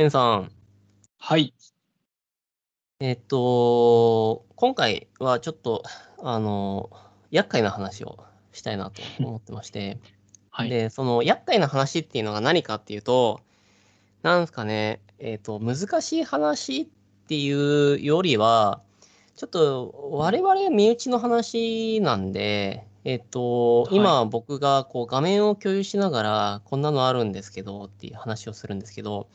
エンさん、はい。えっと、今回はちょっと、あの、厄介な話をしたいなと思ってまして、はい。で、その厄介な話っていうのが何かっていうと、なんですかね、えっと、難しい話っていうよりは、ちょっと我々身内の話なんで、えっと、はい今僕がこう画面を共有しながら、こんなのあるんですけどっていう話をするんですけど、はい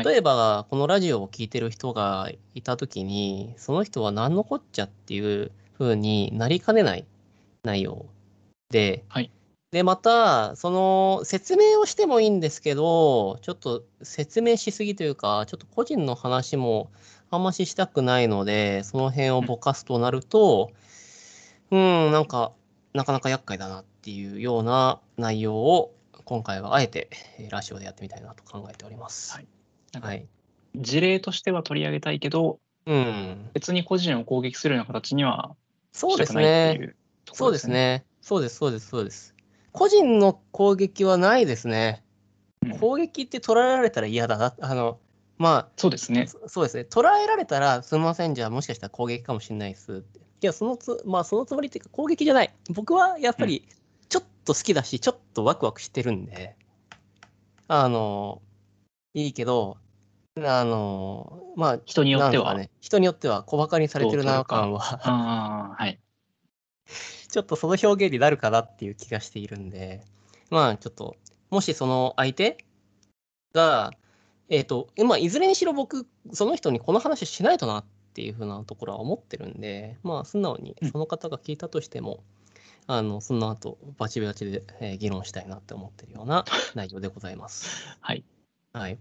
例えばこのラジオを聞いてる人がいたときに、その人は何のこっちゃっていう風になりかねない内容で、はい。で、また、その説明をしてもいいんですけど、ちょっと説明しすぎというか、ちょっと個人の話もあんまししたくないので、その辺をぼかすとなると、うん、なんか、なかなか厄介だなっていうような内容を、今回はあえてえーラジオでやってみたいなと考えております。はいなんかはい。事例としては取り上げたいけど、うん。別に個人を攻撃するような形にはそうですしたくないってね。いうとこそうでろですすね。ね。そうです、そうです、そうです。個人の攻撃はないですね。うん攻撃って捉えられたら嫌だな。あの、まあ、そうですね。そそうですね。捉えられたら、すみません、じゃあもしかしたら攻撃かもしれないですって。いや、そのつ、まあ、そのつもりっていうか、攻撃じゃない。僕はやっぱり、ちょっと好きだし、ちょっとワクワクしてるんで、あの、いいけど、あの、まあ、人によっては？ね、人によっては小馬鹿にされてるな感は、はい。ちょっとその表現になるかなっていう気がしているんで、まあちょっと、もしその相手が、えっ、と、まあいずれにしろ僕、その人にこの話しないとなっていうふうなところは思ってるんで、まあ素直にうんその方が聞いたとしても、あの、その後、バチバチで、えー議論したいなって思ってるような内容でございます。はい。はい。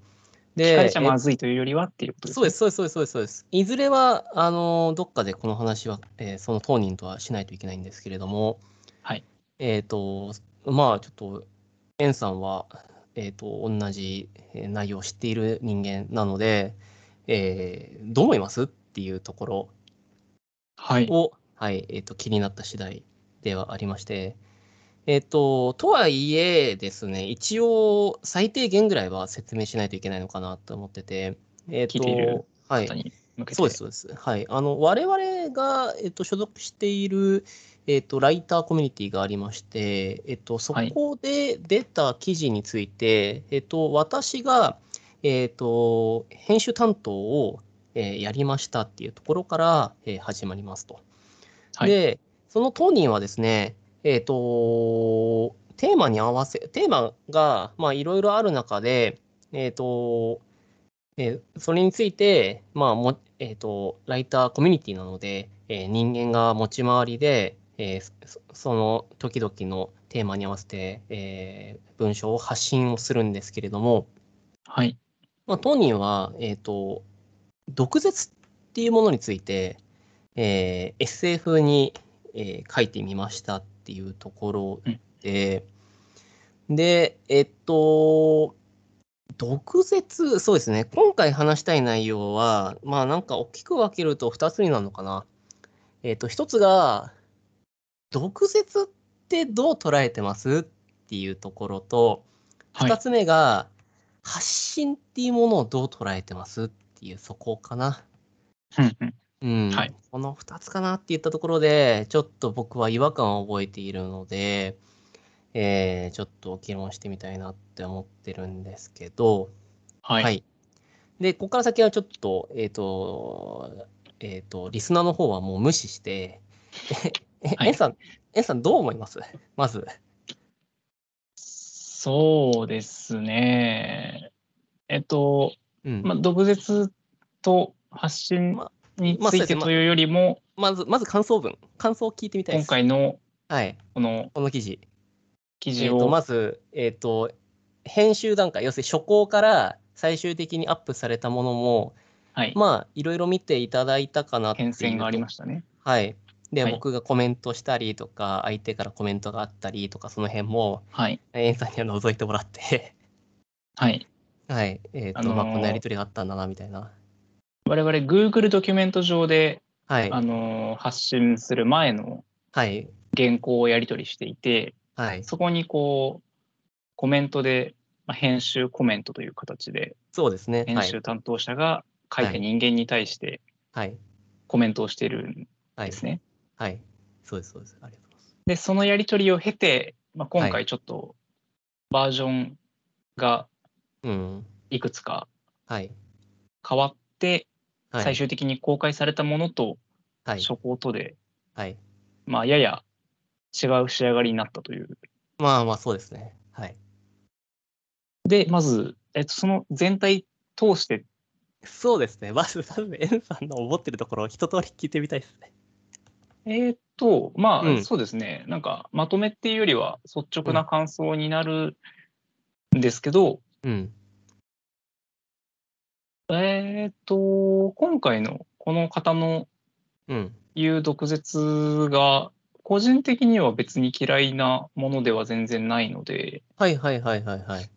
聞かれちゃえまずいというよりはっていうことですね。そうです、そうです、そうです、そうですそうです。いずれは、あの、どっかでこの話は、えーその当人とはしないといけないんですけれども、はい。えっ、と、まあ、ちょっと、エンさんは、えっ、と、同じえー内容を知っている人間なので、えーどう思いますっていうところはい。を、はい、えっ、と、気になった次第ではありまして、えっ、と、とはいえですね、一応、最低限ぐらいは説明しないといけないのかなと思ってて、えっ、聞いはい。そうです、そうです。はい。あの、我々が、えっと、所属している、えっと、ライターコミュニティがありまして、えっと、そはいこで出た記事について、えっと、私が、えっと、編集担当を、えーやりましたっていうところから、えー始まりますと。はいで、その当人はですね、えっ、と、テーマに合わせ、テーマが、まあ、いろいろある中で、えっ、と、えーそれについて、まあもえー、とライターコミュニティなので、えー人間が持ち回りで、えーそその時々のテーマに合わせて、えー文章を発信をするんですけれども、はい。まあ、当人は、えー、と毒舌っていうものについて、えー、エッセイ風に、えー書いてみましたっていうところで、で、えっと、毒舌、そうですね、今回話したい内容は、まあなんか大きく分けると2つになるのかな。えっと、1つが、毒舌ってどう捉えてます？っていうところと、はい2。つ目が、発信っていうものをどう捉えてます？っていうそこかな。うんはいこの2つかなって言ったところで、ちょっと僕は違和感を覚えているので、えーちょっと議論してみたいなって思ってるんですけど、はい。で、ここから先はちょっと、えっ、と、えっ、と、リスナーの方はもう無視して、え、はいエンさん、エンさんどう思います？まず。そうですね。えっと、うん。まあ、毒舌と発信まにまあそうですねついてというよりも、まず、まず感想文。感想を聞いてみたいで今す。回のはい。このこの記事。えー、記事を、とまず、えっ、と、編集段階、要するに初稿から最終的にアップされたものも、はい、まあ、いろいろ見ていただいたかなっていう変遷がありまししたね。た。はい。で、はい僕がコメントしたりとか、相手からコメントがあったりとか、その辺も、はい。エンさんには覗いてもらって、はい。はい。えっ、と、あのーまあ、こんなやりとりがあったんだな、みたいな。我々 Google ドキュメント上で、はい。あの発信する前のはい。原稿をやり取りしていて、はい。そこにこう、コメントで、まあ、編集コメントという形で、そうですね。編集担当者が書いた人間に対してはい。コメントをしているんはい。ですね。はい。そうです、そうです。ありがとうございます。で、そのやり取りを経て、まあ、今は回ちょっとバージョンがうん。いくつかはい。変わって、はい。最終的に公開されたものとはい。初稿とで、はい。まあ、やや違う仕上がりになったという。まあまあ、そうですね。はい。で、まず、えっと、その全体通して、そうですね。まず、まず、エンさんの思ってるところを一通り聞いてみたいですね。えーっと、まあ、うんそうですね、なんか、まとめっていうよりは率直な感想になるんですけど、うん。えーっと、今回のこの方のうん。言う毒舌が、個人的には別に嫌いなものでは全然ないので、はいはいはいはいはい。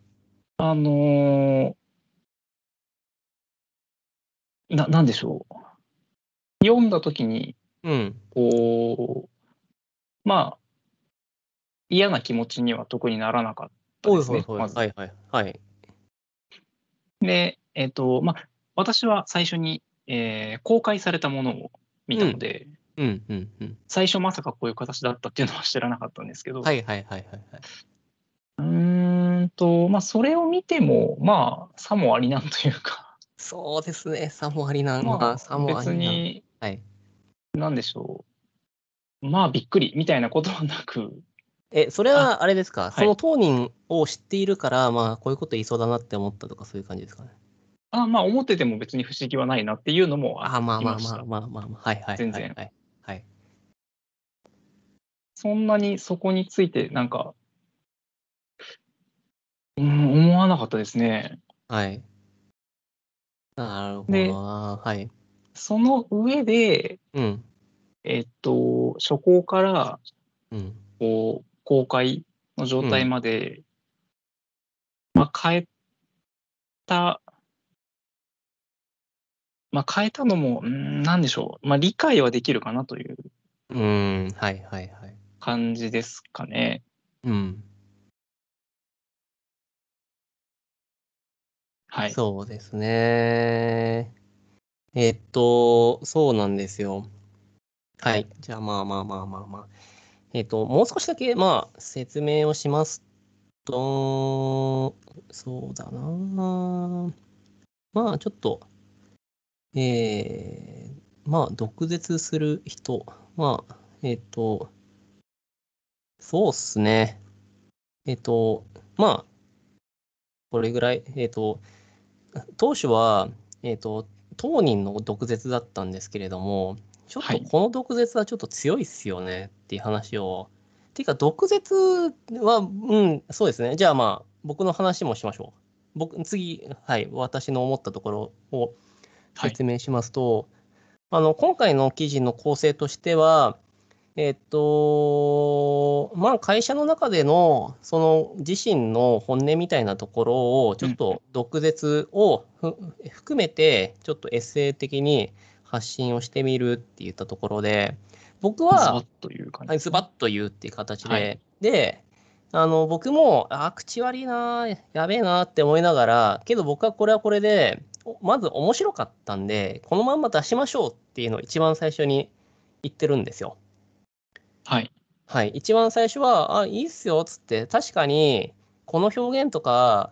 あのーな、なんでしょう。読んだときに、うん。こう、まあ、嫌な気持ちには特にならなかったですね、まず。はいはいはい。で、えっ、と、まあ、私は最初に、えー公開されたものを見たので、うんうんうん。最初まさかこういう形だったっていうのは知らなかったんですけど、はいはいはいはいはい。うーんと、まあ、それを見ても、まあ、さもありなんというか、そうですね。さもありなん。まあ、さもあり別なん。に、はい。なんでしょう。まあ、びっくりみたいなことはなく、え、それはあれですか、いその当人を知っているから、まあ、こういうこと言いそうだなって思ったとか、そういう感じですかね？あまあ、思ってても別に不思議はないなっていうのもあ、まあまありましたまあまあまあまあ。はいはいはい。全然はい。はい。そんなにそこについて、なんか、うん、思わなかったですね。はい。なるほでどな。はい。その上で、うん。えっと、初稿から、うん。こう、公開の状態まで、まあ、変えた、まあ、変えたのも、うん、なんでしょう。まあ、理解はできるかなといううん。はいはいはい。感じですかね。うん。はい。そうですね。えっと、そうなんですよ。はい。じゃあ、まあまあまあまあまあ。えっと、もう少しだけ、まあ、説明をしますと、そうだな。まあ、ちょっと、えー、まあ、毒舌する人、まあ、えっと、そうっすね。えっと、まあ、これぐらい、えっと、当初は、えっと、当人の毒舌だったんですけれども、ちょっとはいこの毒舌はちょっと強いっすよねっていう話を。ていうか、毒舌は、うん、そうですね。じゃあまあ、僕の話もしましょう。僕、次、はい、私の思ったところをはい説明しますと、あの、今回の記事の構成としては、えっと、まあ、会社の中での、その自身の本音みたいなところを、ちょっと毒舌をふ含めて、ちょっとエッセイ的に発信をしてみるって言ったところで、僕はッ、という感じはい、ですね、ズバッと言うっていう形で、はい。で、あの、僕も、あ、口悪いな、やべえなって思いながら、けど僕はこれはこれで、おまず面白かったんで、このまんま出しましょうっていうのを一番最初に言ってるんですよ。はい。はい、一番最初は、あ、いいっすよっつって、確かに、この表現とか、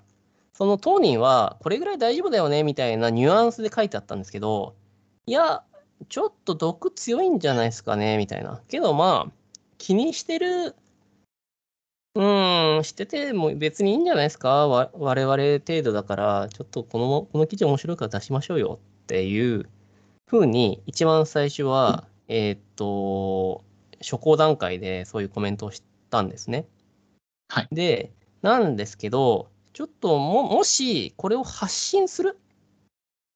その当人は、これぐらい大丈夫だよねみたいなニュアンスで書いてあったんですけど、いや、ちょっと毒強いんじゃないですかねみたいな。けどまあ、気にしてる、うーん、してても別にいいんじゃないですか？わ我々程度だから、ちょっとこの、この記事面白いから出しましょうよっていうふうに、一番最初は、えーっと、初稿段階でそういうコメントをしたんですね。はい。で、なんですけど、ちょっとも、もしこれを発信するっ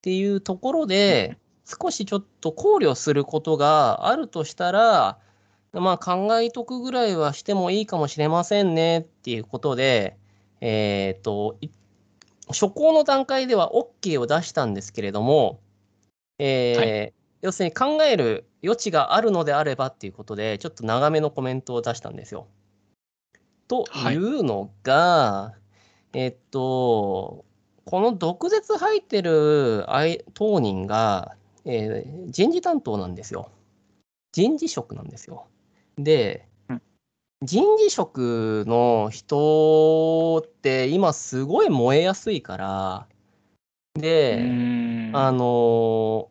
ていうところで、少しちょっと考慮することがあるとしたら、まあ考えとくぐらいはしてもいいかもしれませんねっていうことで、えっと、い初稿の段階では OK を出したんですけれども、えー要するに考える余地があるのであればっていうことで、ちょっと長めのコメントを出したんですよ。とはいいうのが、えっと、この毒舌入ってる当人が、えー、人事担当なんですよ。人事職なんですよ。で、うん、人事職の人って今すごい燃えやすいから、で、あの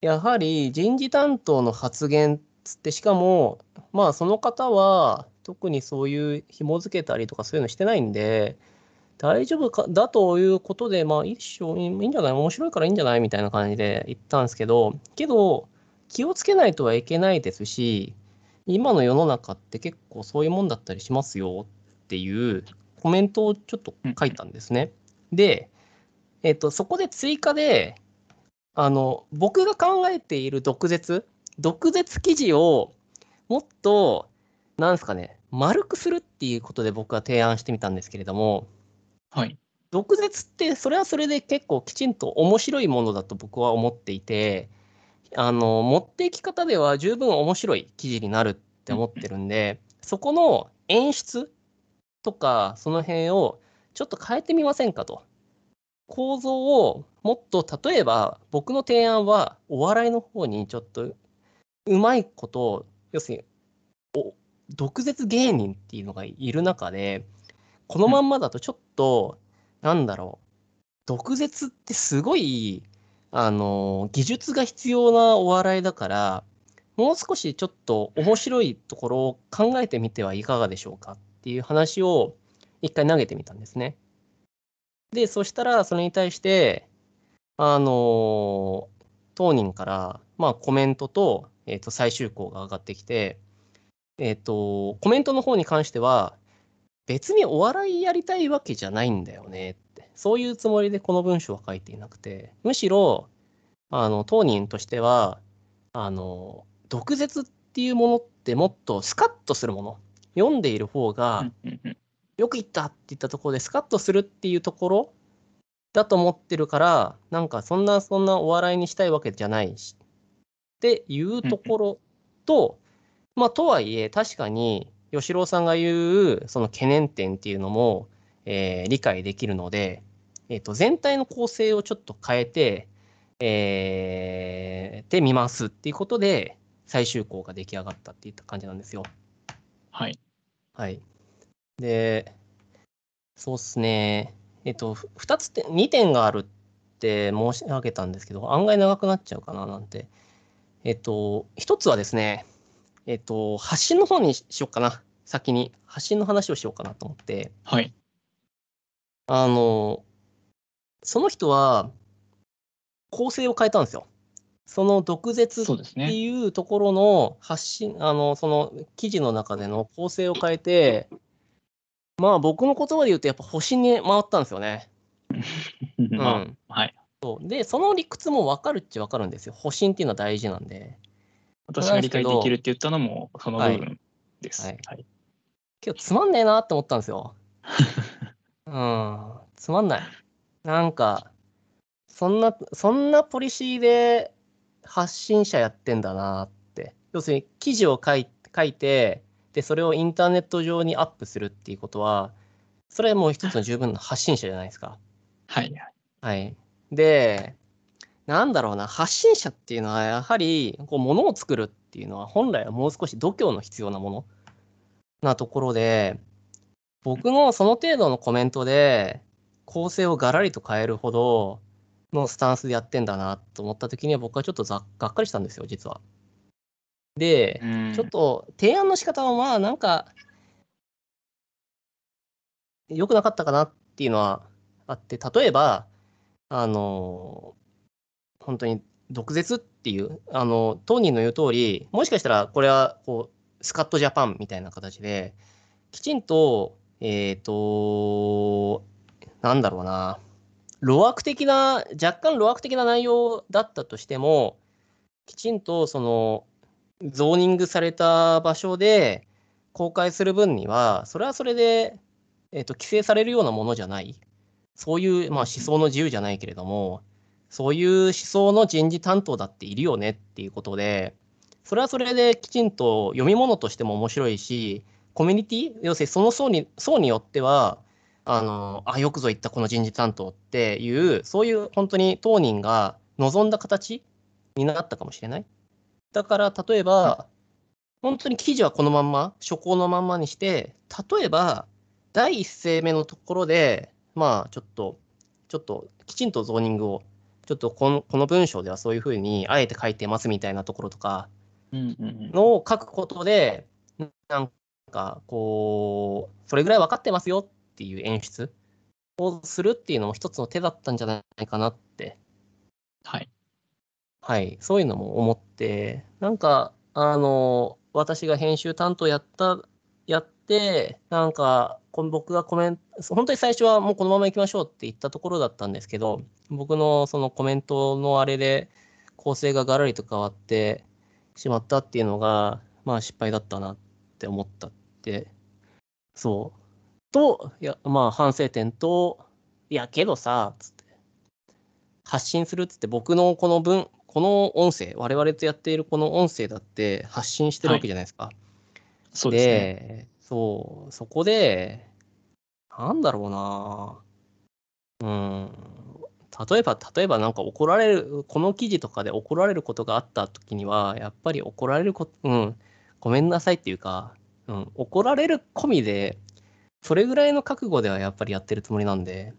やはり人事担当の発言つってしかもまあその方は特にそういう紐付けたりとかそういうのしてないんで大丈夫かだということでまあいいっしょいいんじゃない面白いからいいんじゃないみたいな感じで言ったんですけどけど気をつけないとはいけないですし今の世の中って結構そういうもんだったりしますよっていうコメントをちょっと書いたんですね。で、えっと、そこで追加であの僕が考えている毒舌毒舌記事をもっとなんですかね丸くするっていうことで僕は提案してみたんですけれども、はい、毒舌ってそれはそれで結構きちんと面白いものだと僕は思っていてあの持っていき方では十分面白い記事になるって思ってるんで、そこの演出とかその辺をちょっと変えてみませんかと。構造をもっと例えば僕の提案はお笑いの方にちょっとうまいこと要するにお毒舌芸人っていうのがいる中でこのまんまだとちょっと、うん、なんだろう毒舌ってすごいあの技術が必要なお笑いだからもう少しちょっと面白いところを考えてみてはいかがでしょうかっていう話を一回投げてみたんですね。で、そしたら、それに対して、あの当人から、まあ、コメントと、えっ、ー、と、最終稿が上がってきて、えっ、ー、と、コメントの方に関しては、別にお笑いやりたいわけじゃないんだよねっ、そういうつもりでこの文章は書いていなくて、むしろ、あの、当人としては、あの、毒舌っていうものってもっとスカッとするもの、読んでいる方がよく言ったって言ったところでスカッとするっていうところだと思ってるからなんかそんなそんなお笑いにしたいわけじゃないしっていうところと、まあとはいえ確かに吉郎さんが言うその懸念点っていうのも、えー、理解できるので、えー、と全体の構成をちょっと変えて、えー、てみますっていうことで最終稿が出来上がったっていった感じなんですよ。はい。はい。で、そうっすね。えっと、2つって、2点があるって申し上げたんですけど、案外長くなっちゃうかななんて。えっと、1つはですね、えっと、発信の方にしようかな。先に。発信の話をしようかなと思って。はい。あの、その人は、構成を変えたんですよ。その毒舌っていうところの発信、ね、あの、その記事の中での構成を変えて、まあ僕の言葉で言うとやっぱ星に回ったんですよね。うん、はい。そうで、その理屈も分かるっちゃ分かるんですよ。保身っていうのは大事なんで。私が理解できるって言ったのもその部分です。はい。はい、けどつまんねえなって思ったんですよ。うん、つまんない。なんか、そんな、そんなポリシーで発信者やってんだなって。要するに記事を書い書いて、で、それをインターネット上にアップするっていうことは、それはもう一つの十分な発信者じゃないですか。はい。はい。で、なんだろうな、発信者っていうのは、やはり、こう、ものを作るっていうのは、本来はもう少し度胸の必要なものなところで、僕のその程度のコメントで、構成をガラリと変えるほどのスタンスでやってんだなと思った時には、僕はちょっとがっかりしたんですよ、実は。で、ちょっと提案の仕方はまあなんか、良くなかったかなっていうのはあって、例えば、あの、本当に毒舌っていう、あの、当人の言う通り、もしかしたらこれはこう、スカットジャパンみたいな形で、きちんと、えっ、ー、と、なんだろうな、路悪的な、若干路悪的な内容だったとしても、きちんとそのゾーニングされた場所で公開する分には、それはそれで、えーと、規制されるようなものじゃない、そういう、まあ、思想の自由じゃないけれども、そういう思想の人事担当だっているよねっていうことで、それはそれできちんと読み物としても面白いし、コミュニティ？要するにその層に層によっては、あの、あ、よくぞ言ったこの人事担当っていう、そういう本当に当人が望んだ形になったかもしれない。だから、例えば、本当に記事はこのまんま、初稿のまんまにして、例えば、第一声目のところで、まあ、ちょっと、ちょっと、きちんとゾーニングを、ちょっとこのこの文章ではそういうふうにあえて書いてますみたいなところとかのを書くことで、なんかこう、それぐらい分かってますよっていう演出をするっていうのも一つの手だったんじゃないかなって。はい。はい、そういうのも思って、なんか、あの、私が編集担当やった、やって、なんか、僕がコメント、本当に最初はもうこのまま行きましょうって言ったところだったんですけど、僕のそのコメントのあれで構成ががらりと変わってしまったっていうのが、まあ失敗だったなって思ったって、そう。と、いや、まあ反省点と、いや、けどさ、つって、発信するっつって僕のこの文、この音声、我々とやっているこの音声だって発信してるわけじゃないですか。はい、そうですね。そう、そこで、なんだろうな。うん。例えば、例えばなんか怒られる、この記事とかで怒られることがあった時には、やっぱり怒られること、うん、ごめんなさいっていうか、うん、怒られる込みで、それぐらいの覚悟ではやっぱりやってるつもりなんで、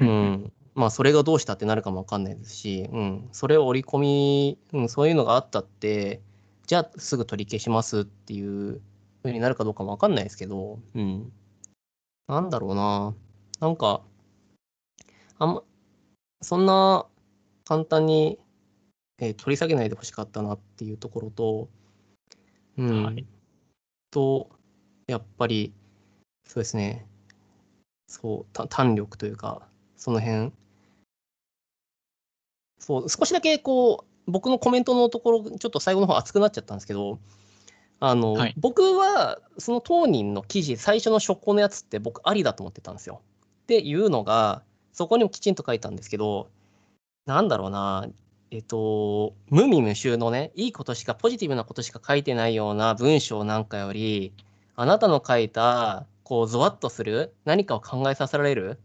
うん、まあ、それがどうしたってなるかもわかんないですし、うん、それを織り込み、うん、そういうのがあったって、じゃあすぐ取り消しますっていう風になるかどうかもわかんないですけど、うん。なんだろうな。なんか、あんま、そんな簡単に、えー、取り下げないでほしかったなっていうところと、うん。はい、と、やっぱり、そうですね、そう、弾力というか、その辺、そう、少しだけこう、僕のコメントのところ、ちょっと最後の方熱くなっちゃったんですけど、あの、はい、僕はその当人の記事、最初の初稿のやつって僕ありだと思ってたんですよ。っていうのが、そこにもきちんと書いたんですけど、なんだろうな、えっと、無味無臭のね、いいことしか、ポジティブなことしか書いてないような文章なんかより、あなたの書いた、こう、ゾワッとする、何かを考えさせられる、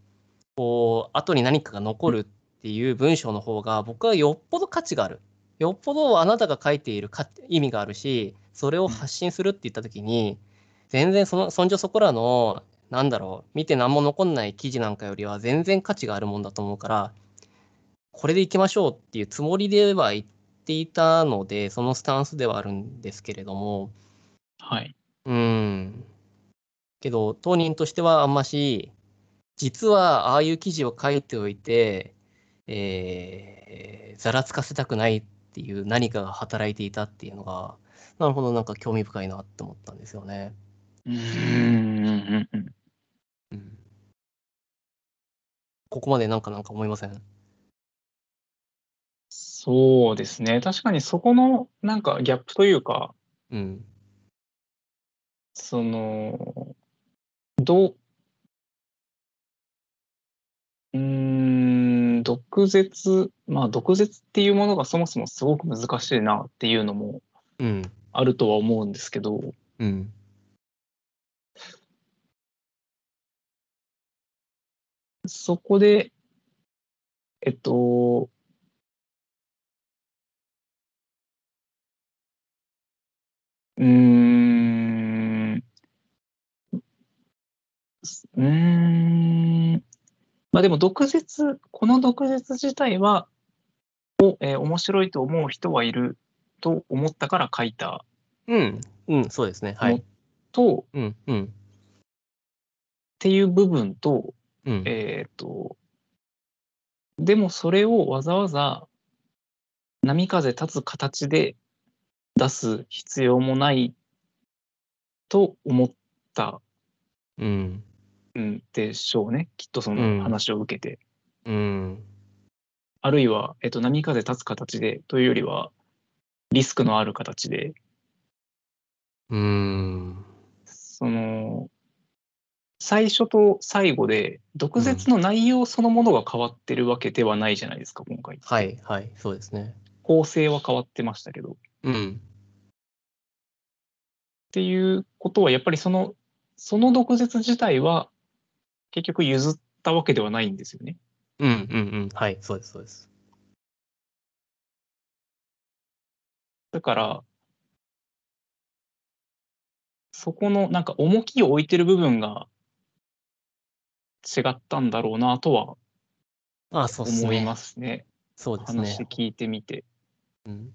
こう、後に何かが残るっていう文章の方が、僕はよっぽど価値がある。よっぽどあなたが書いているか意味があるし、それを発信するって言った時に、全然その、そんじょそこらの、なんだろう、見て何も残んない記事なんかよりは全然価値があるもんだと思うから、これでいきましょうっていうつもりでは言っていたので、そのスタンスではあるんですけれども、はい。うん。けど、当人としてはあんまし、実はああいう記事を書いておいて、えー、ざらつかせたくないっていう何かが働いていたっていうのが、なるほど、なんか興味深いなって思ったんですよね。うん。うん。ここまでなんかなんか思いません？そうですね。確かにそこのなんかギャップというか、うん。その、どううーん、毒舌、まあ、毒舌っていうものがそもそもすごく難しいなっていうのもあるとは思うんですけど、うん。そこで、えっと、うーん、うーん、まあでも毒舌、この毒舌自体は、を、えー、面白いと思う人はいると思ったから書いた。うん、うん、そうですね。はい。と、うん、うん。っていう部分と、うん、えっ、と、でもそれをわざわざ波風立つ形で出す必要もないと思ったうんんでしょうね、きっとその話を受けて。うん。あるいは、えっと、波風立つ形でというよりは、リスクのある形で。うん。その、最初と最後で、毒舌の内容そのものが変わってるわけではないじゃないですか、今回。はい、はい、そうですね。構成は変わってましたけど。うん。っていうことは、やっぱりその、その毒舌自体は、結局譲ったわけではないんですよね。うんうんうん。はい、そうです、そうです。だから、そこのなんか重きを置いてる部分が違ったんだろうなとはあそう思いま。すね。そうですね話。聞いてみて。うん、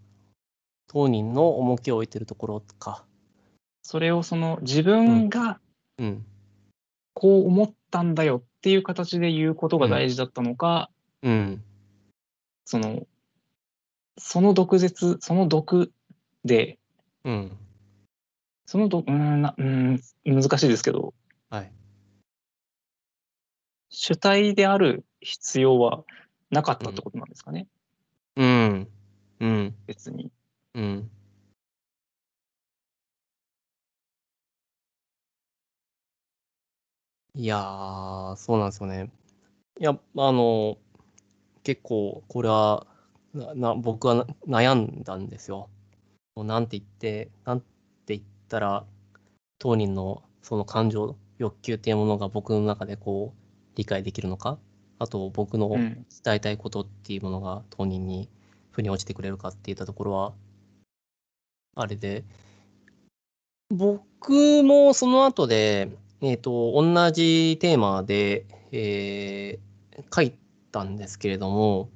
当人の重きを置いてるところか。それをその自分がうん。こう思ったんだよっていう形で言うことが大事だったのか、うん。その、その毒舌、その毒で、うん。その毒、うーんな、うーん、難しいですけど、はい。主体である必要はなかったってことなんですかね、うん。うん。別に。うん。いやー、そうなんですよね。いや、あの、結構、これは、なな僕はな悩んだんですよ。もうなんて言って、なんて言ったら、当人のその感情、欲求っていうものが僕の中でこう、理解できるのか、あと僕のうん。伝えたいことっていうものが当人に腑に落ちてくれるかっていったところはあれで。僕もその後でえっ、と同じテーマで、えー書いたんですけれども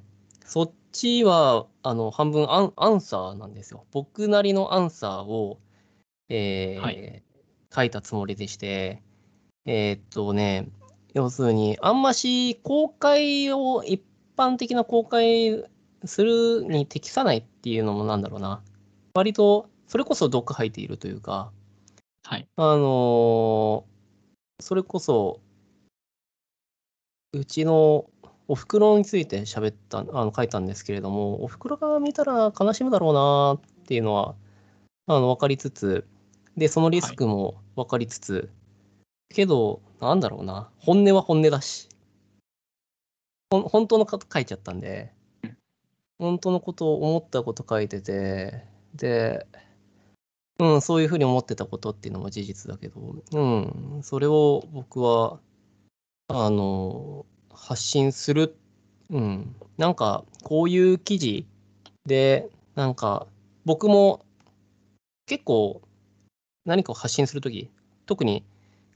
そっちはあの半分アンアンサーなんですよ。僕なりのアンサーを、えーはい。書いたつもりでしてえーっとね要するに、あんまし公開を一般的な公開するに適さないっていうのもなんだろうな。割と、それこそ毒吐いているというか、はい。あのーそれこそ、うちのお袋について喋った、あの書いたんですけれども、お袋が見たら悲しむだろうなっていうのは、あの、分かりつつ、で、そのリスクも分かりつつ、けど、なんだろうな、本音は本音だし、ほん本当のこと書いちゃったんで、本当のことを思ったこと書いてて、で、うん、そういうふうに思ってたことっていうのも事実だけど、うん、それを僕は、あの、発信する、うん、なんか、こういう記事で、なんか、僕も結構何かを発信するとき、特に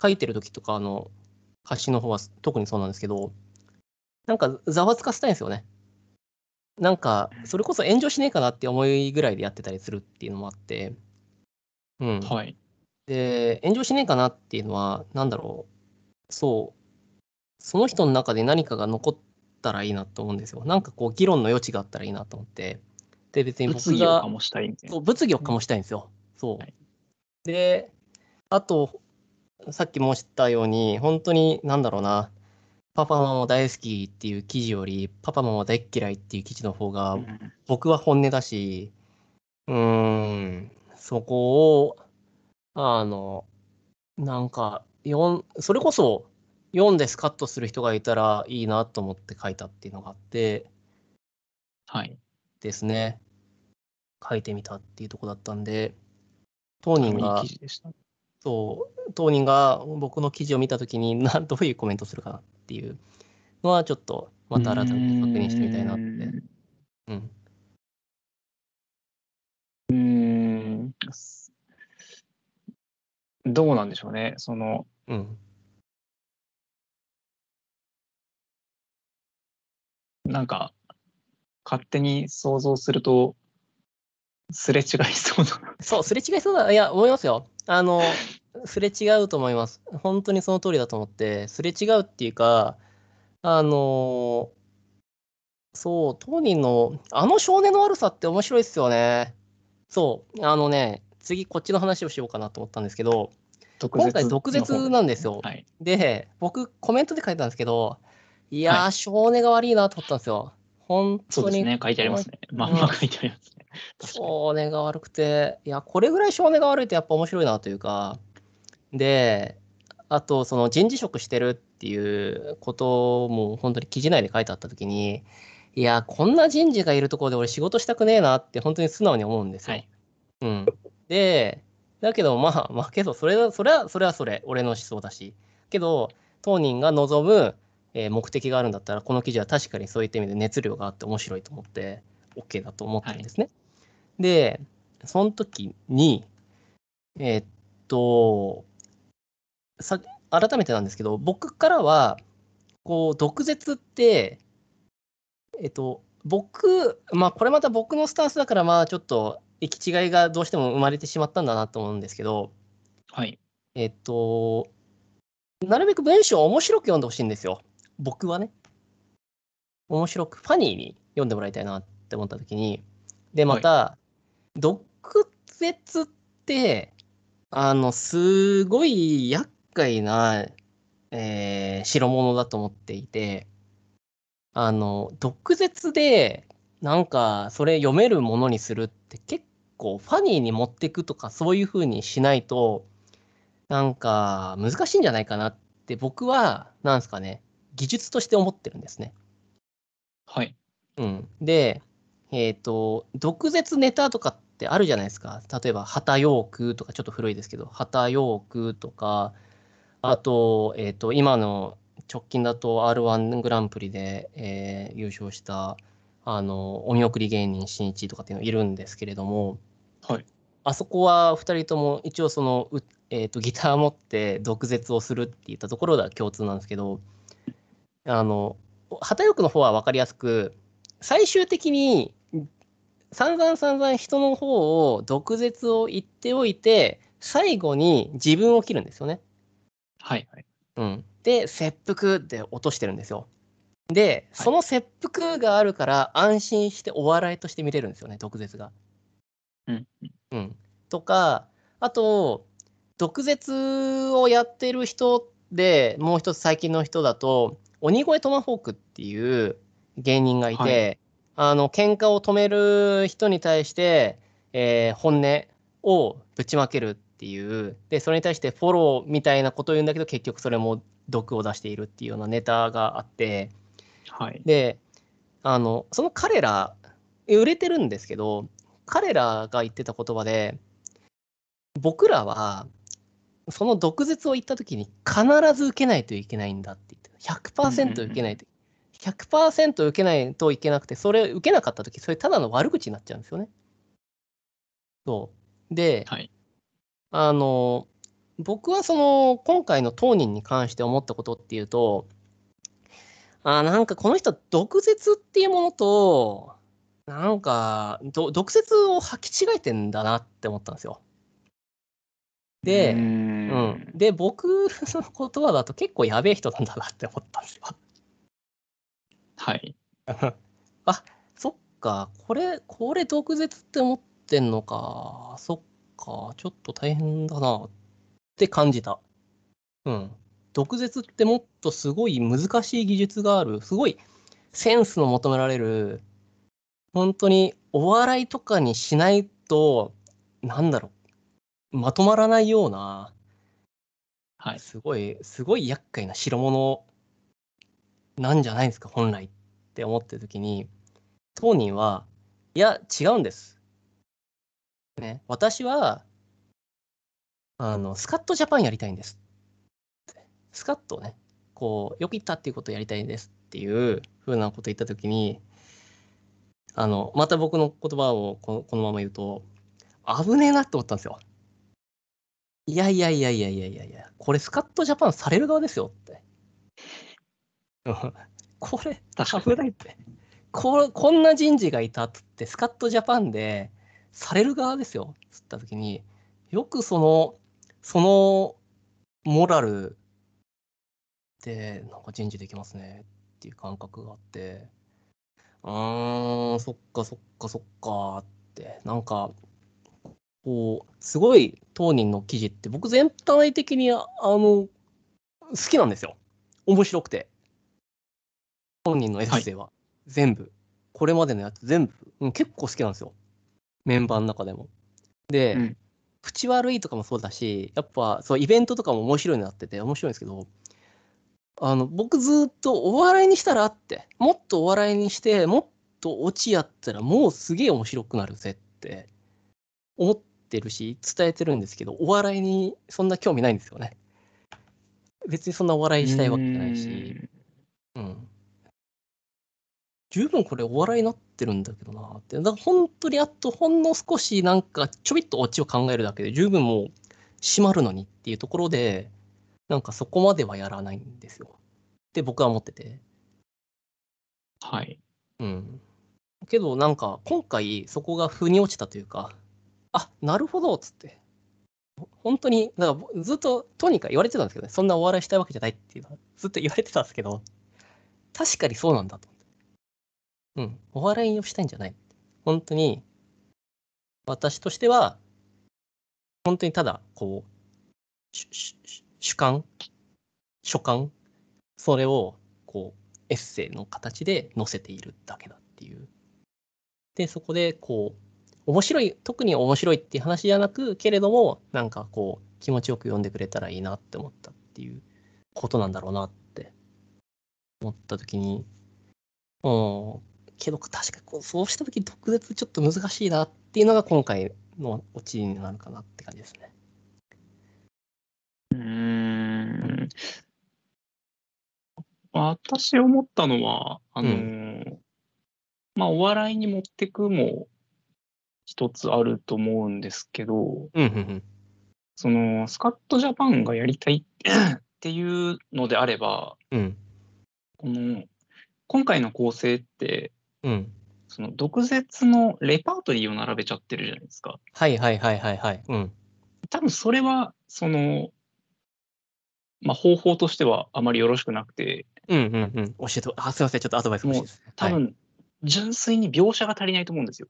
書いてるときとかあの発信の方は特にそうなんですけど、なんかざわつかせたいんですよね。なんか、それこそ炎上しねえかなって思いぐらいでやってたりするっていうのもあって、うん。はい。で、炎上しねえかなっていうのは、なんだろう、そう、その人の中で何かが残ったらいいなと思うんですよ。なんかこう、議論の余地があったらいいなと思って。で、別に僕が物議を醸したい。そう物議を醸したいんですよ。そう。はいで、あと、さっき申したように、本当に、なんだろうな、パパママ大好きっていう記事より、パパママ大っ嫌いっていう記事の方が、うん僕は本音だし、うーん、そこを、あの、なんか、読んそれこそ、読んでスカッとする人がいたらいいなと思って書いたっていうのがあって、はい。ですね。書いてみたっていうとこだったんで、当人いいが記、事でした。そう、当人が僕の記事を見たときに な、どういうコメントするかなっていうのは、ちょっとまた改めて確認してみたいなって。うん。うーん。すどうなんでしょうね。その、うん。なんか、勝手に想像すると、すれ違いそうだな。そう、すれ違いそうだ。いや、思いますよ。あの、すれ違うと思います。本当にその通りだと思って、すれ違うっていうか、あの、そう、当人の、あの少年の悪さって面白いですよね。そう、あのね、次こっちの話をしようかなと思ったんですけど、毒今回毒舌なんですよはい。で、僕コメントで書いたんですけど、いやー、は少年が悪いなと思ったんですよ。本当にそうですね。書いてありますね。まんま書いてありますね。確かに。少年が悪くて、いや、これぐらい少年が悪いとやっぱ面白いなというか、で、あと、その人事職してるっていうことも本当に記事内で書いてあったときに、いや、こんな人事がいるところで俺仕事したくねえなって本当に素直に思うんですよ。はいうん。で、だけどまあ、まあけど、それは、それは、それはそれ、俺の思想だし。けど、当人が望む、えー目的があるんだったらこの記事は確かにそういった意味で熱量があって面白いと思って OK だと思ってるんですね。でその時にえーっとさ改めてなんですけど僕からはこう毒舌ってえっと僕まあこれまた僕のスタンスだからまあちょっと行き違いがどうしても生まれてしまったんだなと思うんですけどはい。えっとなるべく文章を面白く読んでほしいんですよ。僕はね。面白くファニーに読んでもらいたいなって思った時に。でまた、毒舌ってあのすごい厄介な、えー代物だと思っていてあの毒舌でなんかそれ読めるものにするって結構ファニーに持っていくとかそういう風にしないとなんか難しいんじゃないかなって僕はなんですかね技術として思ってるんですね。はい。うん、で、えっ、と、毒舌ネタとかってあるじゃないですか。例えば、旗ヨークとか、ちょっと古いですけど、旗ヨークとか、あと、えっ、と、今の直近だと R1 グランプリで、えー優勝した、あの、お見送り芸人しんいちとかっていうのいるんですけれども、はい。あそこは2人とも一応その、うえー、とギター持って毒舌をするっていったところでは共通なんですけどあの旗よくの方は分かりやすく最終的に散々散々人の方を毒舌を言っておいて最後に自分を切るんですよね。はい。はい。うん、で切腹で落としてるんですよ。ではいその切腹があるから安心してお笑いとして見れるんですよね毒舌が。うん。うん、とかあと毒舌をやってる人でもう一つ最近の人だと鬼越トマホークっていう芸人がいて、はあの喧嘩を止める人に対して、えー本音をぶちまけるっていうでそれに対してフォローみたいなことを言うんだけど結局それも毒を出しているっていうようなネタがあってはい。であのその彼ら売れてるんですけど彼らが言ってた言葉で僕らはその毒舌を言った時に必ず受けないといけないんだって言ってた100%受けないと、100%受けないといけなくてそれ受けなかった時それただの悪口になっちゃうんですよね。そうで、はい。あの僕はその今回の当人に関して思ったことっていうとあなんかこの人毒舌っていうものとなんかど毒舌を履き違えてんだなって思ったんですよ。で、うーうんん、で僕の言葉だと結構やべえ人なんだなって思ったんですよ。はい。あそっかこれこれ毒舌って思ってんのかそっかちょっと大変だなって感じた。うん。毒舌ってもっとすごい難しい技術があるすごいセンスの求められる本当にお笑いとかにしないとなんだろうまとまらないようなはい。すごい、すごい厄介な代物なんじゃないですか、本来って思ってる時に、当人は、いや、違うんです。ね、私は、あの、スカットジャパンやりたいんです。スカットをね、こう、よく言ったっていうことをやりたいんですっていうふうなことを言った時に、あの、また僕の言葉をこのこのまま言うと、危ねえなって思ったんですよ。いやいやいやいやいやいやいや、これスカットジャパンされる側ですよって。これ、危ないって。ここんな人事がいたっつって、スカットジャパンでされる側ですよっつった時に、よくその、そのモラルで、なんか人事できますねっていう感覚があって、うーん、そっかそっかそっかって、なんか、こう、すごい当人の記事って僕全体的にああの、好きなんですよ。面白くて。本人のエッセイは、全部。これまでのやつ全部、うん、結構好きなんですよ。メンバーの中でも。で、うん口悪いとかもそうだし、やっぱそうイベントとかも面白いのなってて面白いんですけど、あの僕ずっとお笑いにしたらって、もっとお笑いにして、もっとオチやったらもうすげえ面白くなるぜって思ってるし、伝えてるんですけど、お笑いにそんな興味ないんですよね。別にそんなお笑いしたいわけじゃないし、うん。十分これお笑いになってるんだけどなって。だから本当にあとほんの少しなんかちょびっとオチを考えるだけで十分もう閉まるのにっていうところで、なんかそこまではやらないんですよ。って僕は思ってて。はい。うん。けどなんか今回そこが腑に落ちたというか、あなるほどっつって。本当に、だからずっととにかく言われてたんですけどね、そんなお笑いしたいわけじゃないっていうのはずっと言われてたんですけど、確かにそうなんだと。うん、お笑いをしたいんじゃない。本当に、私としては、本当にただ、こう、主観所感それを、こう、エッセイの形で載せているだけだっていう。で、そこで、こう、面白い、特に面白いっていう話じゃなく、けれども、なんかこう、気持ちよく読んでくれたらいいなって思ったっていうことなんだろうなって思った時に、うん、けど確かにこうそうした時毒舌ちょっと難しいなっていうのが今回のオチになるかなって感じですね。うーん。私思ったのは、あのーまあ、お笑いに持ってくも一つあると思うんですけど、うん、うん、その、スカットジャパンがやりたい っていうのであれば、うん。この、今回の構成って、うん。その、毒舌のレパートリーを並べちゃってるじゃないですか。はいはいはいはいはい。うん。多分それは、その、まあ、方法としてはあまりよろしくなくて、うんうんうん。教えて、あ、すいません。ちょっとアドバイス欲しいです。はい、多分、純粋に描写が足りないと思うんですよ。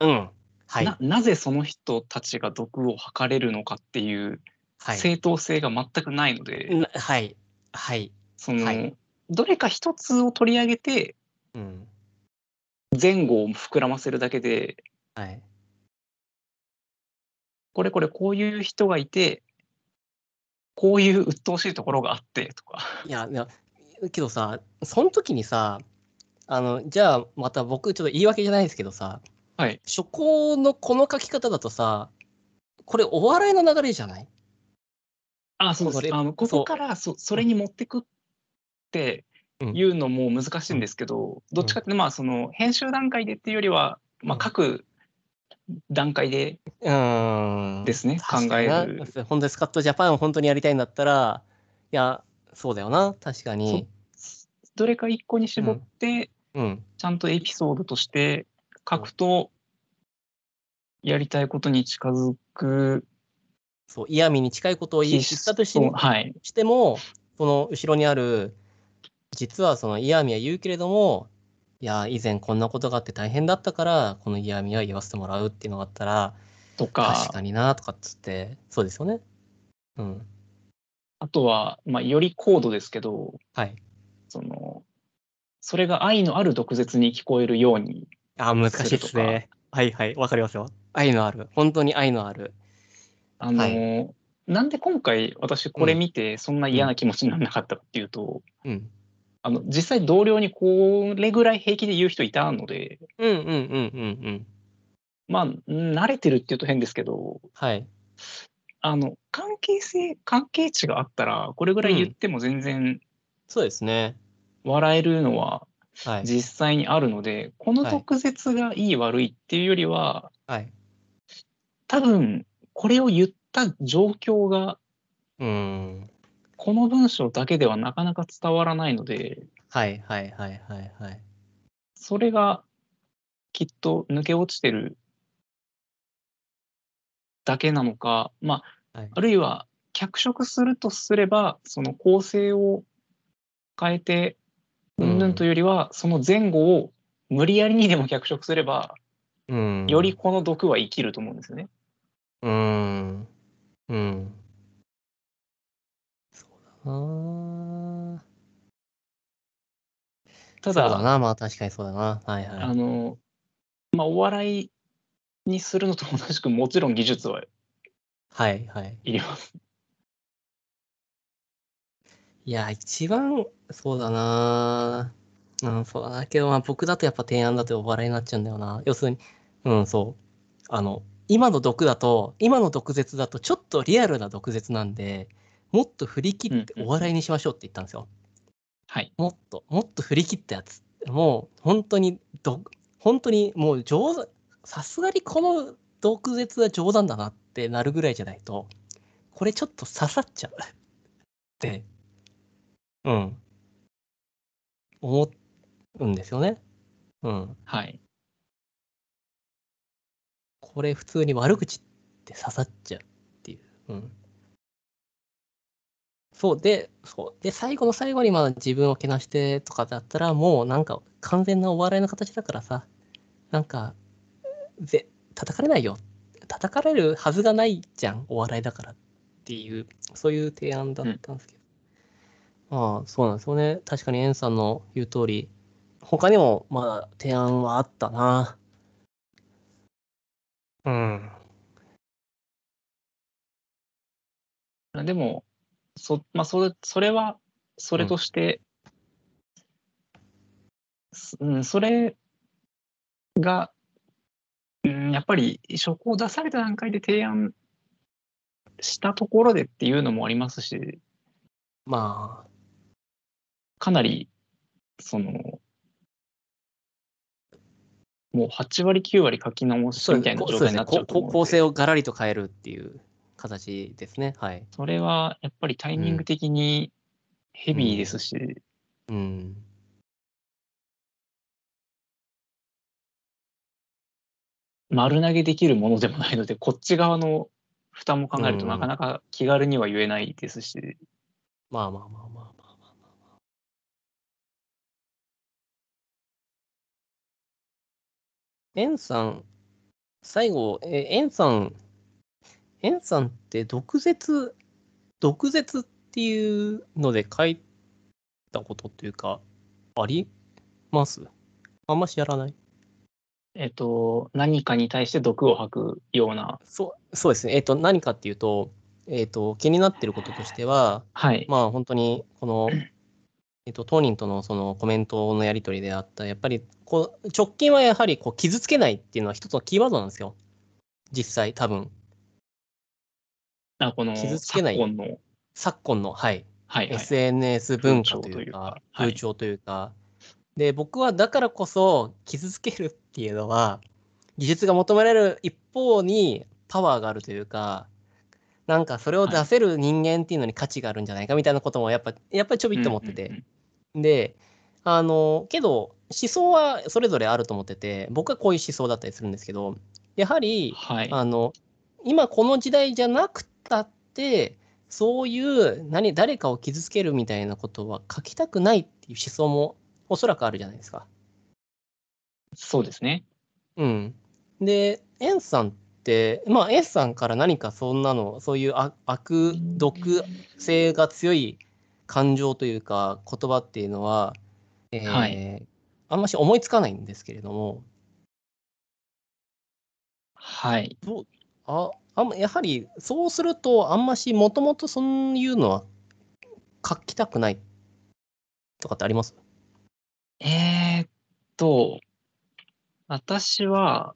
うん。はい。ななぜその人たちが毒を吐かれるのかっていうはい。正当性が全くないので、なはい。はい。その、はいどれか一つを取り上げてうん。前後を膨らませるだけではい。これこれこういう人がいてこういう鬱陶しいところがあってとか。いや、いや、けどさ、その時にさ、あの、じゃあ、また僕、ちょっと言い訳じゃないですけどさ、はい。初稿のこの書き方だとさ、これお笑いの流れじゃない？あそうです。あのここからそそれに持ってくっていうのも難しいんですけど、どっちかってまあその編集段階でっていうよりは、まあ、うん各段階で。ですね考える本当にスカットジャパンを本当にやりたいんだったら、いや、そうだよな、確かに。どれか一個に絞って、うん。ちゃんとエピソードとして書くと、やりたいことに近づくそう、嫌味に近いことを言ったとしそうはい。しても、その後ろにある、実はその嫌味は言うけれども、いや、以前こんなことがあって大変だったから、この嫌味は言わせてもらうっていうのがあったら、とか確かになとかっつって、そうですよね。うん。あとは、まあ、より高度ですけど、はい。その、それが愛のある毒舌に聞こえるように、あ、難しいですね。はいはい、わかりますよ。愛のある。本当に愛のある。あの、はなんで今回私これ見てそんな嫌な気持ちにならなかったかっていうと、うん。あの、実際同僚にこれぐらい平気で言う人いたので、うんうんうんうんうん。まあ、慣れてるっていうと変ですけど、はい。あの、関係性、関係値があったら、これぐらい言っても全然そうですね。笑えるのははい。実際にあるので、この毒舌がいい悪いっていうよりは、はい。多分、これを言った状況が、うーん。この文章だけではなかなか伝わらないので、はいはいはいはいはい。それがきっと抜け落ちてるだけなのか、まあ、はいあるいは脚色するとすれば、その構成を変えて、うんぬんというよりは、その前後を無理やりにでも脚色すれば、うん。よりこの毒は生きると思うんですよね。うーん。うん。そうだなたそうだだ、な。まあ確かにそうだな。はいはい。あの、まあ、お笑いにするのと同じく、もちろん技術ははいはい。いります。いや、一番、そうだなうん、そうだな。けど、まあ僕だとやっぱ提案だとお笑いになっちゃうんだよな。要するに、うん、そう。あの、今の毒だと、今の毒舌だとちょっとリアルな毒舌なんで、もっと振り切ってお笑いにしましょうって言ったんですよ。はい。もっと、もっと振り切ったやつ。もう本当にど、本当にもう冗談、さすがにこの毒舌は冗談だなってなるぐらいじゃないと、これちょっと刺さっちゃう。って、うん。思うんですよね。うん。はい。これ普通に悪口って刺さっちゃうっていう。うん。そうで、そう。で、最後の最後にまあ自分をけなしてとかだったら、もうなんか完全なお笑いの形だからさ、なんか、ぜ、叩かれないよ。叩かれるはずがないじゃん、お笑いだからっていう、そういう提案だったんですけど。まあ、そうなんですよね。確かにエンさんの言う通り、他にもまだ提案はあったな。うん。でも、そ,、まあ、それそれは、それとして、すうん、それが、うん、やっぱり書稿を出された段階で提案したところでっていうのもありますし、まあ、かなり、その、もう8割、9割書き直しみたいな状態になっちゃうとこ思うので。構成をガラリと変えるっていう形ですね。はい。それはやっぱりタイミング的にヘビーですし、うん。丸投げできるものでもないので、こっち側の負担も考えるとうんなかなか気軽には言えないですし、まあまあまあまあまあまあまあ。エンさん、最後、え、エンさん、エンさんって毒舌、毒舌っていうので書いたことっていうか、あります？あんましやらない？えっと、何かに対して毒を吐くような、そうそうですね。えっ、と、何かっていうと、えっ、と、気になってることとしては、はい、まあ本当にこの、えっと、当人とのそのコメントのやり取りであった、やっぱりこう直近はやはりこう傷つけないっていうのは一つのキーワードなんですよ。実際、多分あこの傷つけない昨今の、昨今の、はい、はいはい、SNS 文化といううか風潮というか、で、僕はだからこそ傷つけるっていうのは、技術が求められる一方にパワーがあるというか、なんかそれを出せる人間っていうのに価値があるんじゃないかみたいなこともやっぱやっぱりちょびっと思ってて、うんうんうん。で、あの、けど、思想はそれぞれあると思ってて、僕はこういう思想だったりするんですけど、やはり、はい、あの、今この時代じゃなくたって、そういう何、誰かを傷つけるみたいなことは書きたくないっていう思想もおそらくあるじゃないですか。そうですね。うん。で、エンさんって、まあ、エンさんから何かそんなの、そういう悪、悪毒性が強い感情というか、言葉っていうのは、えーはいあんまし思いつかないんですけれども、はい。どうああやはりそうすると、あんましもともとそういうのは書きたくないとかってあります？えーっと、私は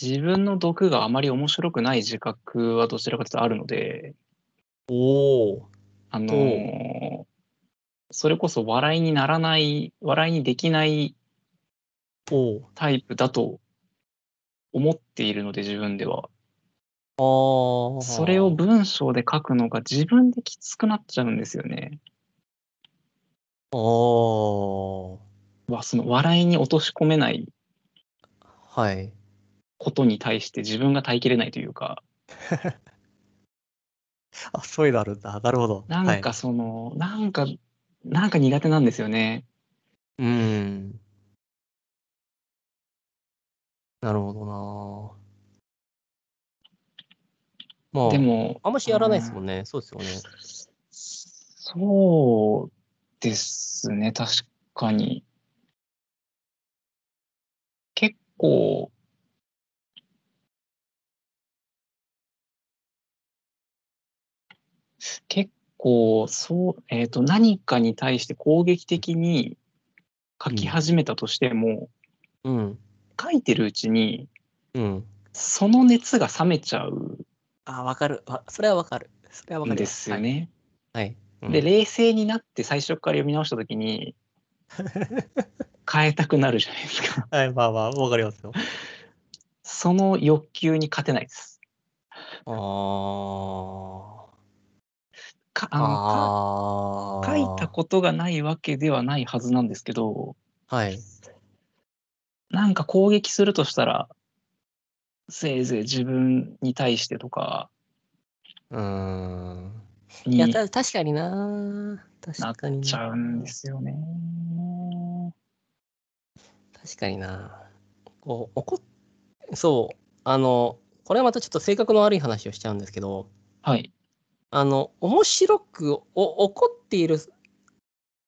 自分の毒があまり面白くない自覚はどちらかというとあるので、おお。あのーそれこそ笑いにならない、笑いにできないおタイプだと思っているので、自分では。それを文章で書くのが自分できつくなっちゃうんですよね。ああ。わその笑いに落とし込めないはい。ことに対して自分が耐えきれないというか、あ、そういうのあるんだ。なるほど。なんかその、なんか、なんか苦手なんですよね。はい、うん。なるほどな。まあ、でも、あんましやらないですもんね。そうですよね。そうですね、確かに。結構、結構、そう、えっ、と、何かに対して攻撃的に書き始めたとしても、うん。書いてるうちに、うん。その熱が冷めちゃう。あ、わかる。わそれはわかる。それはわかりでます。すよね。はい。はい。うんで、冷静になって最初から読み直したときに、変えたくなるじゃないですか。はい、まあまあ、わかりますよ。その欲求に勝てないです。ああのかあー。書いたことがないわけではないはずなんですけど、はい。なんか攻撃するとしたら、せいぜい自分に対してとかうーん。いにや、た確かにな。確かにな。ちゃうんですよね。確かにな。こう、怒っ、そう、あの、これはまたちょっと性格の悪い話をしちゃうんですけど、はい。あの、面白く、お怒っている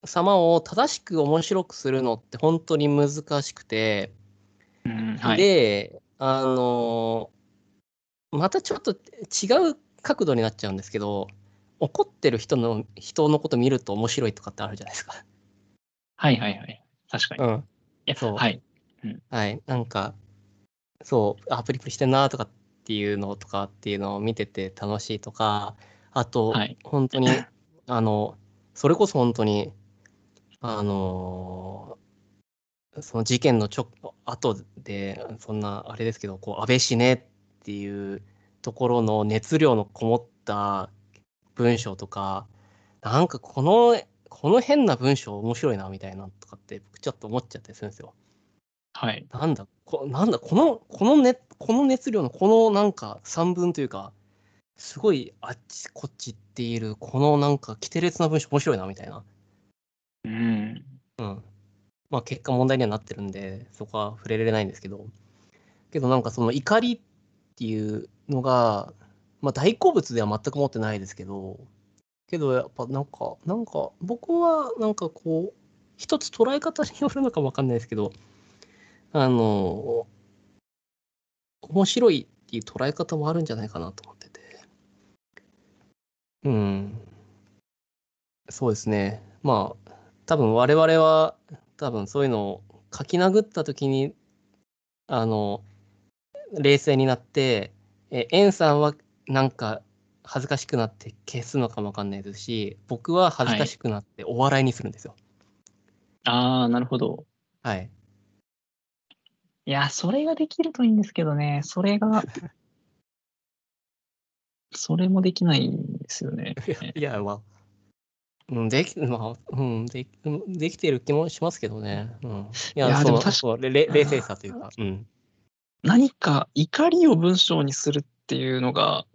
様を正しく面白くするのって本当に難しくて、うん、はい。で、あの、またちょっと違う角度になっちゃうんですけど、怒ってる人の、人のこと見ると面白いとかってあるじゃないですか。はいはいはい。確かに。いうん。やそうはい。はい。なんか、そう、あ、プリプリしてんなとかっていうのとかっていうのを見てて楽しいとか、あと、はい本当に、あの、それこそ本当に、あのその事件のちょ後で、そんなあれですけど、こう、安倍死ねっていうところの熱量のこもった文章とか、なんかこの、この変な文章面白いなみたいなとかって、僕ちょっと思っちゃったりするんですよ。はい。なんだ、こなんだ、この、このね、この熱量のこのなんか三分というか、すごいあっちこっち言っている、このなんか規定列な文章面白いなみたいな。うん。うん。まあ結果問題にはなってるんで、そこは触れられないんですけど、けどなんかその怒りっていうのが、まあ大好物では全く思ってないですけど、けどやっぱなんか、なんか僕はなんかこう、一つ捉え方によるのかもわかんないですけど、あの、面白いっていう捉え方もあるんじゃないかなと思ってて。うん。そうですね。まあ、多分我々は、多分そういうのを書き殴った時に、あの、冷静になって、え、エンさんはなんか恥ずかしくなって消すのかもわかんないですし、僕は恥ずかしくなってお笑いにするんですよ。ああ、なるほど。はい。いや、それができるといいんですけどね。それが、それもできないんですよね。いや、まあ、うん、でき、まあ、うん、でできてる気もしますけどね。うん。いや、いやでも確かそうれれ冷静さというか、うん。何か怒りを文章にするっていうのが、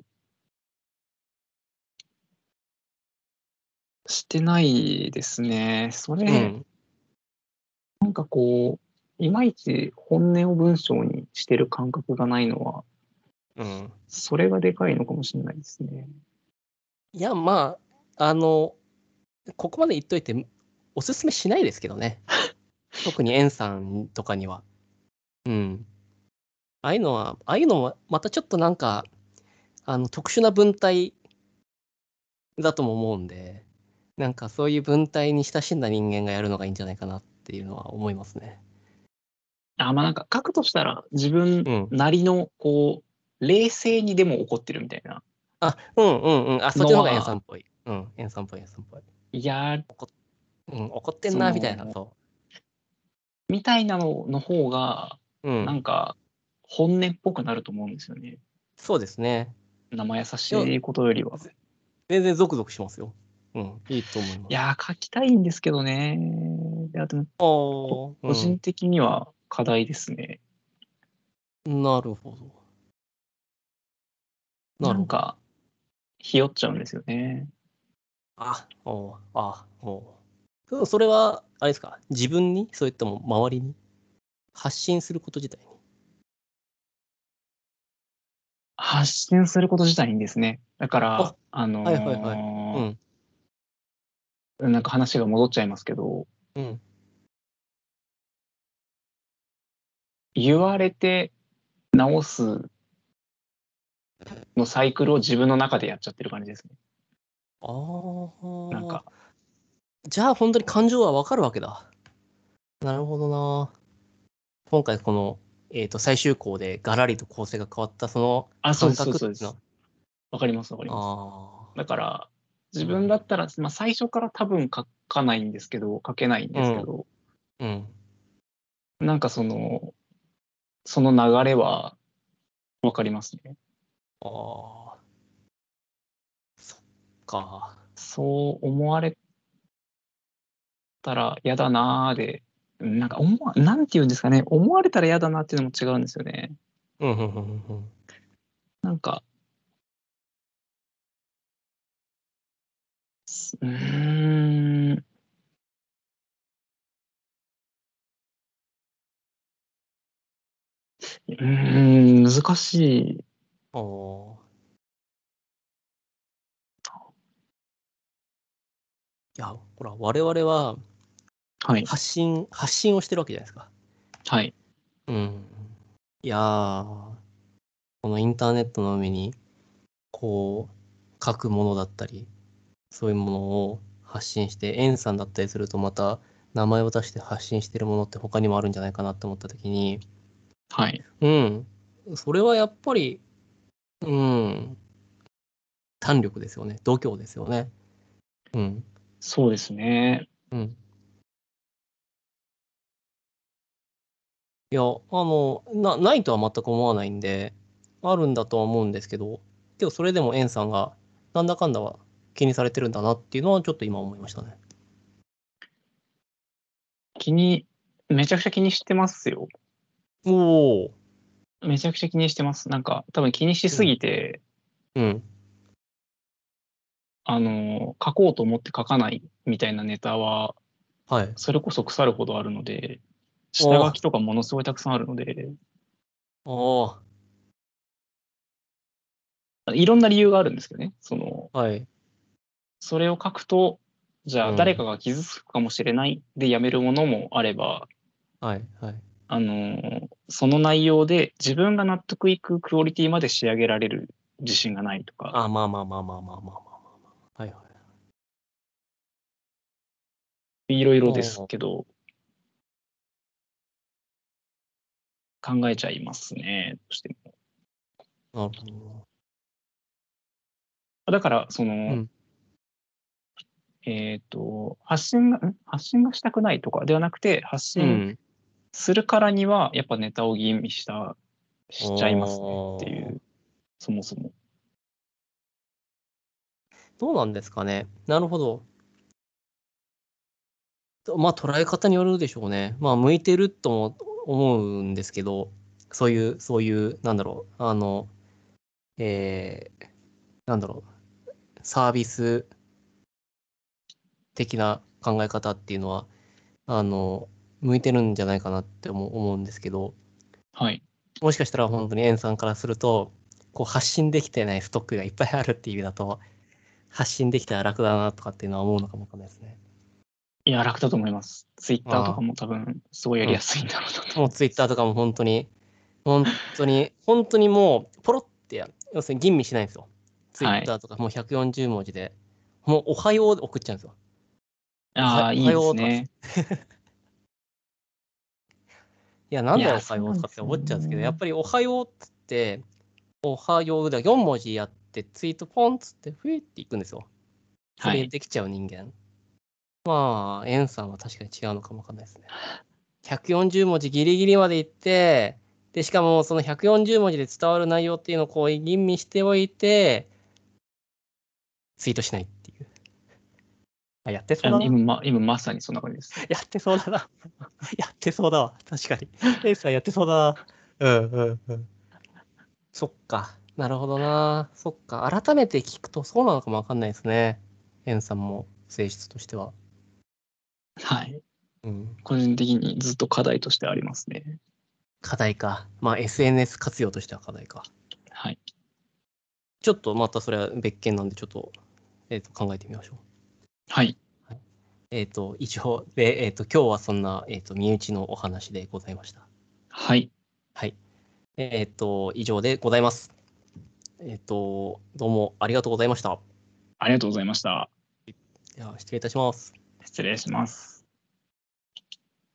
してないですね。それ、うん。なんかこう、いまいち本音を文章にしてる感覚がないのは、うん。それがでかいのかもしれないですね。いや、まあ、あの、ここまで言っといて、おすすめしないですけどね。特にエンさんとかには。うん。ああいうのは、ああいうのは、またちょっとなんか、あの、特殊な文体だとも思うんで、なんかそういう文体に親しんだ人間がやるのがいいんじゃないかなっていうのは思いますね。あ、まあなんか書くとしたら自分うん。なりの、こう、冷静にでも怒ってるみたいな。あ、うんうんうん。あ、そっちの方がエンさんっぽい。うん、エンさんっぽい、エンさんっぽい。いやー、うん、怒ってんな、みたいな、そみたいなのの方が、う。う。なんんか、本音っぽくなると思うんですよね。そうですね。生優しいことよりは。全然ゾクゾクしますよ。うん、いいと思います。いやー、書きたいんですけどね。いや、でも、個人的には課題ですね。うん、なるほど。なるほど。なんか、ひよっちゃうんですよね。あ、おーあ、おうそれは、あれですか、自分に、それとも周りに？発信すること自体に？発信すること自体にですね。だからあ、あのーはいはいはいうん、なんか話が戻っちゃいますけど、うん。言われて直すのサイクルを自分の中でやっちゃってる感じですね。ああ。なんか、じゃあ本当に感情はわかるわけだ。なるほどな。今回この、えっ、と、最終項でガラリと構成が変わったそのあ、そう感です、そうですそうです覚っていうのは。わかります、わかります。あだから、自分だったら、まあ、最初から多分書かないんですけど、書けないんですけど、うん。なんかその、その流れはわかりますね。ああ。か。そう思われたら嫌だなーで、なんか思わ、なんて言うんですかね、思われたら嫌だなっていうのも違うんですよね。うん、うん、うん、うん。なんか、すうーん、うーん、難しい。ああ。いや、ほら、我々ははい、発信、発信をしてるわけじゃないですか。はい、うん。いやー、このインターネットの上に、こう、書くものだったり、そういうものを発信して、エンさんだったりすると、また名前を出して発信してるものって他にもあるんじゃないかなって思ったときに、はい。うん。それはやっぱり、うん。胆力ですよね。度胸ですよね。うん。そうですね。うん。いや、あの、な、ないとは全く思わないんで、あるんだとは思うんですけど、けどそれでもエンさんが、なんだかんだは気にされてるんだなっていうのは、ちょっと今思いましたね。気に、めちゃくちゃ気にしてますよ。おお。めちゃくちゃ気にしてます。なんか、多分気にしすぎて、うん。あの、書こうと思って書かないみたいなネタは、はい。それこそ腐るほどあるので、下書きとかものすごいたくさんあるので、おーいろんな理由があるんですけどね。その、はい。それを書くと、じゃあ誰かが傷つくかもしれないでやめるものもあれば、はいはい。あの、その内容で自分が納得いくクオリティまで仕上げられる自信がないとか、あ、まあまあまあまあまあまあまはいはい。いろいろですけど、考えちゃいますね、どうしても。なるほど。だから、その、んえっ、と、発信が、ん？発信がしたくないとかではなくて、発信うん。するからには、やっぱネタを吟味した、しちゃいますねっていう、そもそも。どうなんですかね。なるほど。とまあ、捉え方によるでしょうね。まあ、向いてるとも思うんですけど、そういう、そういう、なんだろう、あの、えー、なんだろう、サービス的な考え方っていうのは、あの、向いてるんじゃないかなって思う思うんですけど、はい。もしかしたら本当にエンさんからすると、こう発信できてないストックがいっぱいあるっていう意味だと、発信できたら楽だなとかっていうのは思うのかもわかんないですね。いや、楽だと思います。ツイッターとかも多分、すごいやりやすいんだろうなと。もうツイッターとかも本当に、本当に、本当にもう、ポロってやる。要するに吟味しないんですよ。ツイッターとかもう140文字で、もうおはようで送っちゃうんですよ。ああ、いいですね。いや、なんだおはようとかって思っちゃうんですけど、やっぱりおはようって、おはようで4文字やって、ツイートポンっつって、ふいっていくんですよ。そはいれできちゃう人間。まあ、エンさんは確かに違うのかもわかんないですね。140文字ギリギリまでいって、で、しかもその140文字で伝わる内容っていうのをこう吟味しておいて、ツイートしないっていう。あ、やってそうだな。今ま今まさにそんな感じです。やってそうだな。やってそうだわ。確かに。エンさんやってそうだな。うんうんうん。そっか。なるほどな。そっか。改めて聞くとそうなのかもわかんないですね。エンさんも性質としては。はい。うん。個人的にずっと課題としてありますね。課題か。まあ SNS 活用としては課題か。はい。ちょっとまたそれは別件なんで、ちょっと、えっ、と、考えてみましょう。はい。えっ、と、以上で、えっ、と、今日はそんな、えっ、と、身内のお話でございました。はい。はい。えっ、と、以上でございます。えっ、と、どうもありがとうございました。ありがとうございました。では、失礼いたします。失礼します。